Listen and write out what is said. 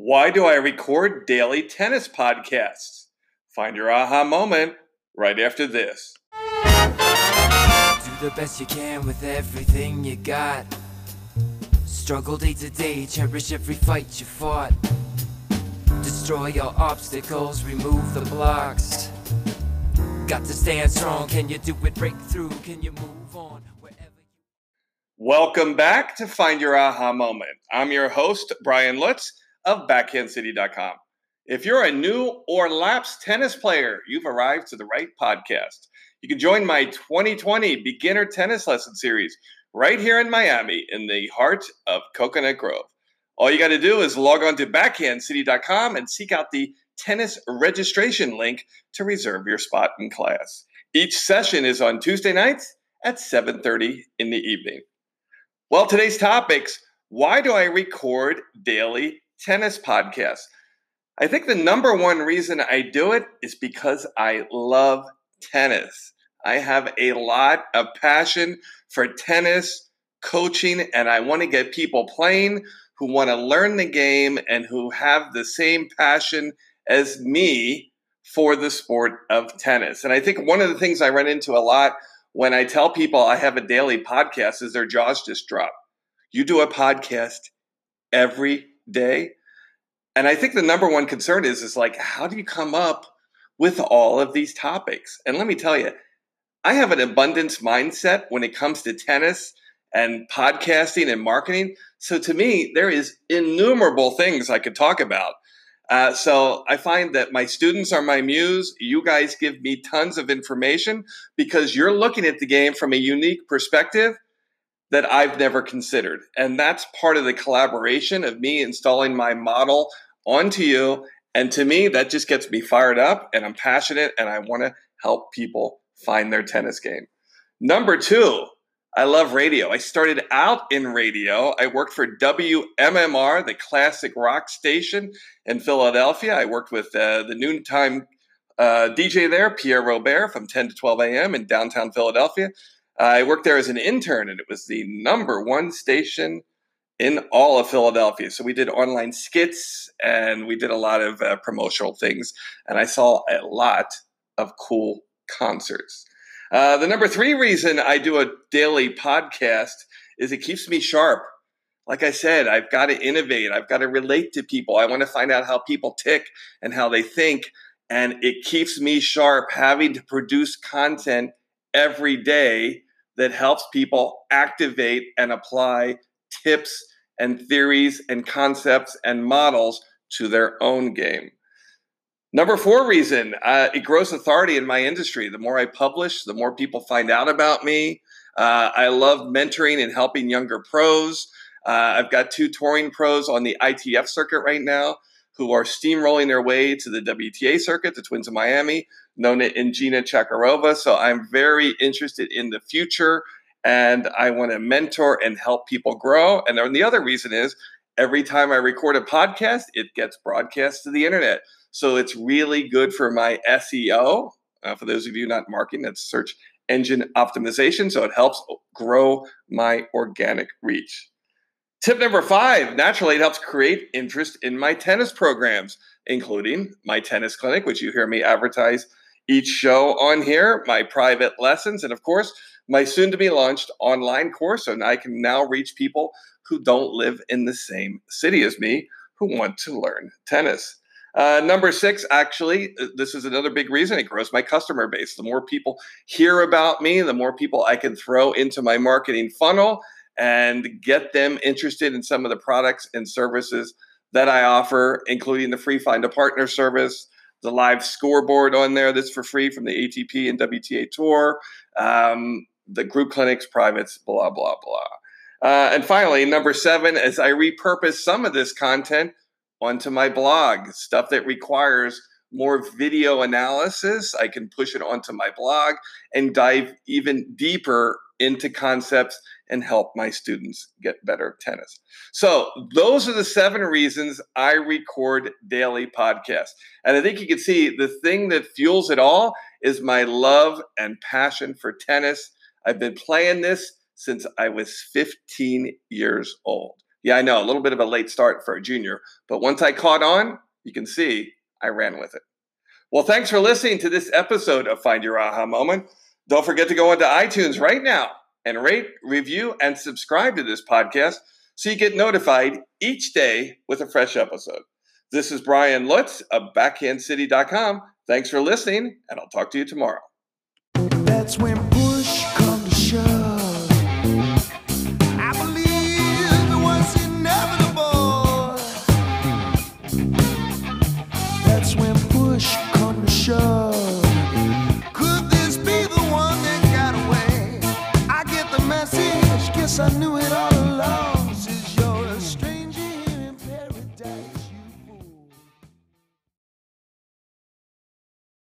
Why do I record daily tennis podcasts? Find your aha moment right after this. Do the best you can with everything you got. Struggle day to day, cherish every fight you fought. Destroy your obstacles, remove the blocks. Got to stand strong, can you do it? Break through, can you move on? Wherever you Welcome back to Find Your Aha Moment. I'm your host, Brian Lutz of BackhandCity.com. If you're a new or lapsed tennis player, you've arrived to the right podcast. You can join my 2020 beginner tennis lesson series right here in Miami in the heart of Coconut Grove. All you got to do is log on to backhandcity.com and seek out the tennis registration link to reserve your spot in class. Each session is on Tuesday nights at 7:30 in the evening. Well, today's topics, why do I record daily tennis podcast. I think the number one reason I do it is because I love tennis. I have a lot of passion for tennis, coaching, and I want to get people playing who want to learn the game and who have the same passion as me for the sport of tennis. And I think one of the things I run into a lot when I tell people I have a daily podcast is their jaws just drop. You do a podcast every day? And I think the number one concern is is like how do you come up with all of these topics? And let me tell you, I have an abundance mindset when it comes to tennis and podcasting and marketing. So to me, there is innumerable things I could talk about. Uh, so I find that my students are my muse. You guys give me tons of information because you're looking at the game from a unique perspective that I've never considered. And that's part of the collaboration of me installing my model onto you. And to me, that just gets me fired up and I'm passionate and I want to help people find their tennis game. Number two, I love radio. I started out in radio. I worked for WMMR, the classic rock station in Philadelphia. I worked with uh, the noontime uh, DJ there, Pierre Robert, from 10 to 12 a.m. in downtown Philadelphia. I worked there as an intern, and it was the number one station in all of Philadelphia. So we did online skits and we did a lot of uh, promotional things. And I saw a lot of cool concerts. Uh, the number three reason I do a daily podcast is it keeps me sharp. Like I said, I've got to innovate. I've got to relate to people. I want to find out how people tick and how they think. And it keeps me sharp having to produce content every day that helps people activate and apply tips and theories and concepts and models to their own game. Number four reason uh, it grows authority in my industry. The more I publish, the more people find out about me. Uh, I love mentoring and helping younger pros. Uh, I've got two touring pros on the ITF circuit right now who are steamrolling their way to the WTA circuit, the Twins of Miami, Nona and Gina Chakarova. So I'm very interested in the future and I want to mentor and help people grow. And then the other reason is every time I record a podcast, it gets broadcast to the internet. So it's really good for my SEO. Uh, for those of you not marketing, that's search engine optimization. So it helps grow my organic reach. Tip number five naturally, it helps create interest in my tennis programs, including my tennis clinic, which you hear me advertise each show on here, my private lessons, and of course, my soon to be launched online course. And I can now reach people who don't live in the same city as me who want to learn tennis. Uh, number six, actually, uh, this is another big reason it grows my customer base. The more people hear about me, the more people I can throw into my marketing funnel and get them interested in some of the products and services that I offer, including the free Find a Partner service, the live scoreboard on there that's for free from the ATP and WTA Tour, um, the group clinics, privates, blah, blah, blah. Uh, and finally, number seven, as I repurpose some of this content onto my blog, stuff that requires more video analysis. I can push it onto my blog and dive even deeper into concepts and help my students get better at tennis. So, those are the seven reasons I record daily podcasts. And I think you can see the thing that fuels it all is my love and passion for tennis. I've been playing this since I was 15 years old. Yeah, I know, a little bit of a late start for a junior, but once I caught on, you can see I ran with it. Well, thanks for listening to this episode of Find Your Aha Moment. Don't forget to go into iTunes right now and rate, review, and subscribe to this podcast so you get notified each day with a fresh episode. This is Brian Lutz of BackhandCity.com. Thanks for listening, and I'll talk to you tomorrow. That's when guess I knew it all along.